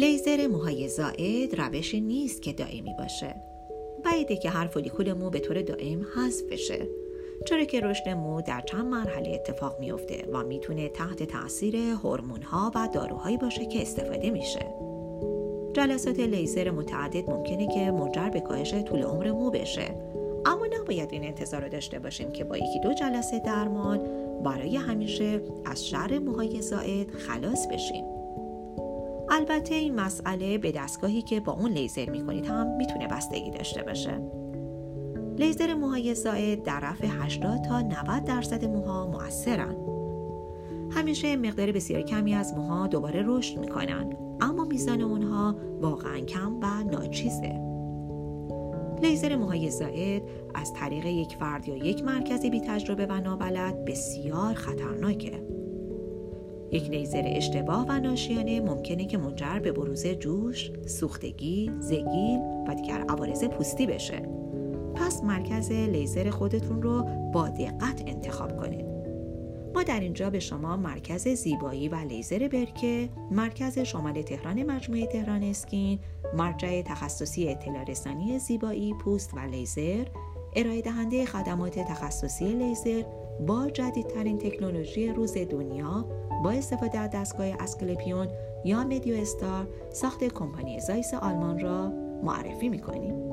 لیزر موهای زائد روشی نیست که دائمی باشه. بعیده که هر فولیکول مو به طور دائم حذف بشه. چرا که رشد مو در چند مرحله اتفاق میافته و می‌تونه تحت تاثیر هورمون ها و داروهایی باشه که استفاده میشه. جلسات لیزر متعدد ممکنه که منجر به کاهش طول عمر مو بشه. اما نباید این انتظار رو داشته باشیم که با یکی دو جلسه درمان برای همیشه از شر موهای زائد خلاص بشیم. البته این مسئله به دستگاهی که با اون لیزر می‌کنید هم می‌تونه بستگی داشته باشه. لیزر موهای زائد در رفع 80 تا 90 درصد موها موثرن همیشه مقدار بسیار کمی از موها دوباره رشد می‌کنن اما میزان اونها واقعا کم و ناچیزه. لیزر موهای زائد از طریق یک فرد یا یک مرکز بی تجربه و نابلد بسیار خطرناکه. یک لیزر اشتباه و ناشیانه ممکنه که منجر به بروز جوش، سوختگی، زگیل و دیگر عوارض پوستی بشه. پس مرکز لیزر خودتون رو با دقت انتخاب کنید. ما در اینجا به شما مرکز زیبایی و لیزر برکه، مرکز شمال تهران مجموعه تهران اسکین، مرجع تخصصی اطلاع رسانی زیبایی پوست و لیزر، ارائه دهنده خدمات تخصصی لیزر با جدیدترین تکنولوژی روز دنیا با استفاده از دستگاه اسکلپیون یا مدیو استار ساخت کمپانی زایس آلمان را معرفی می‌کنیم.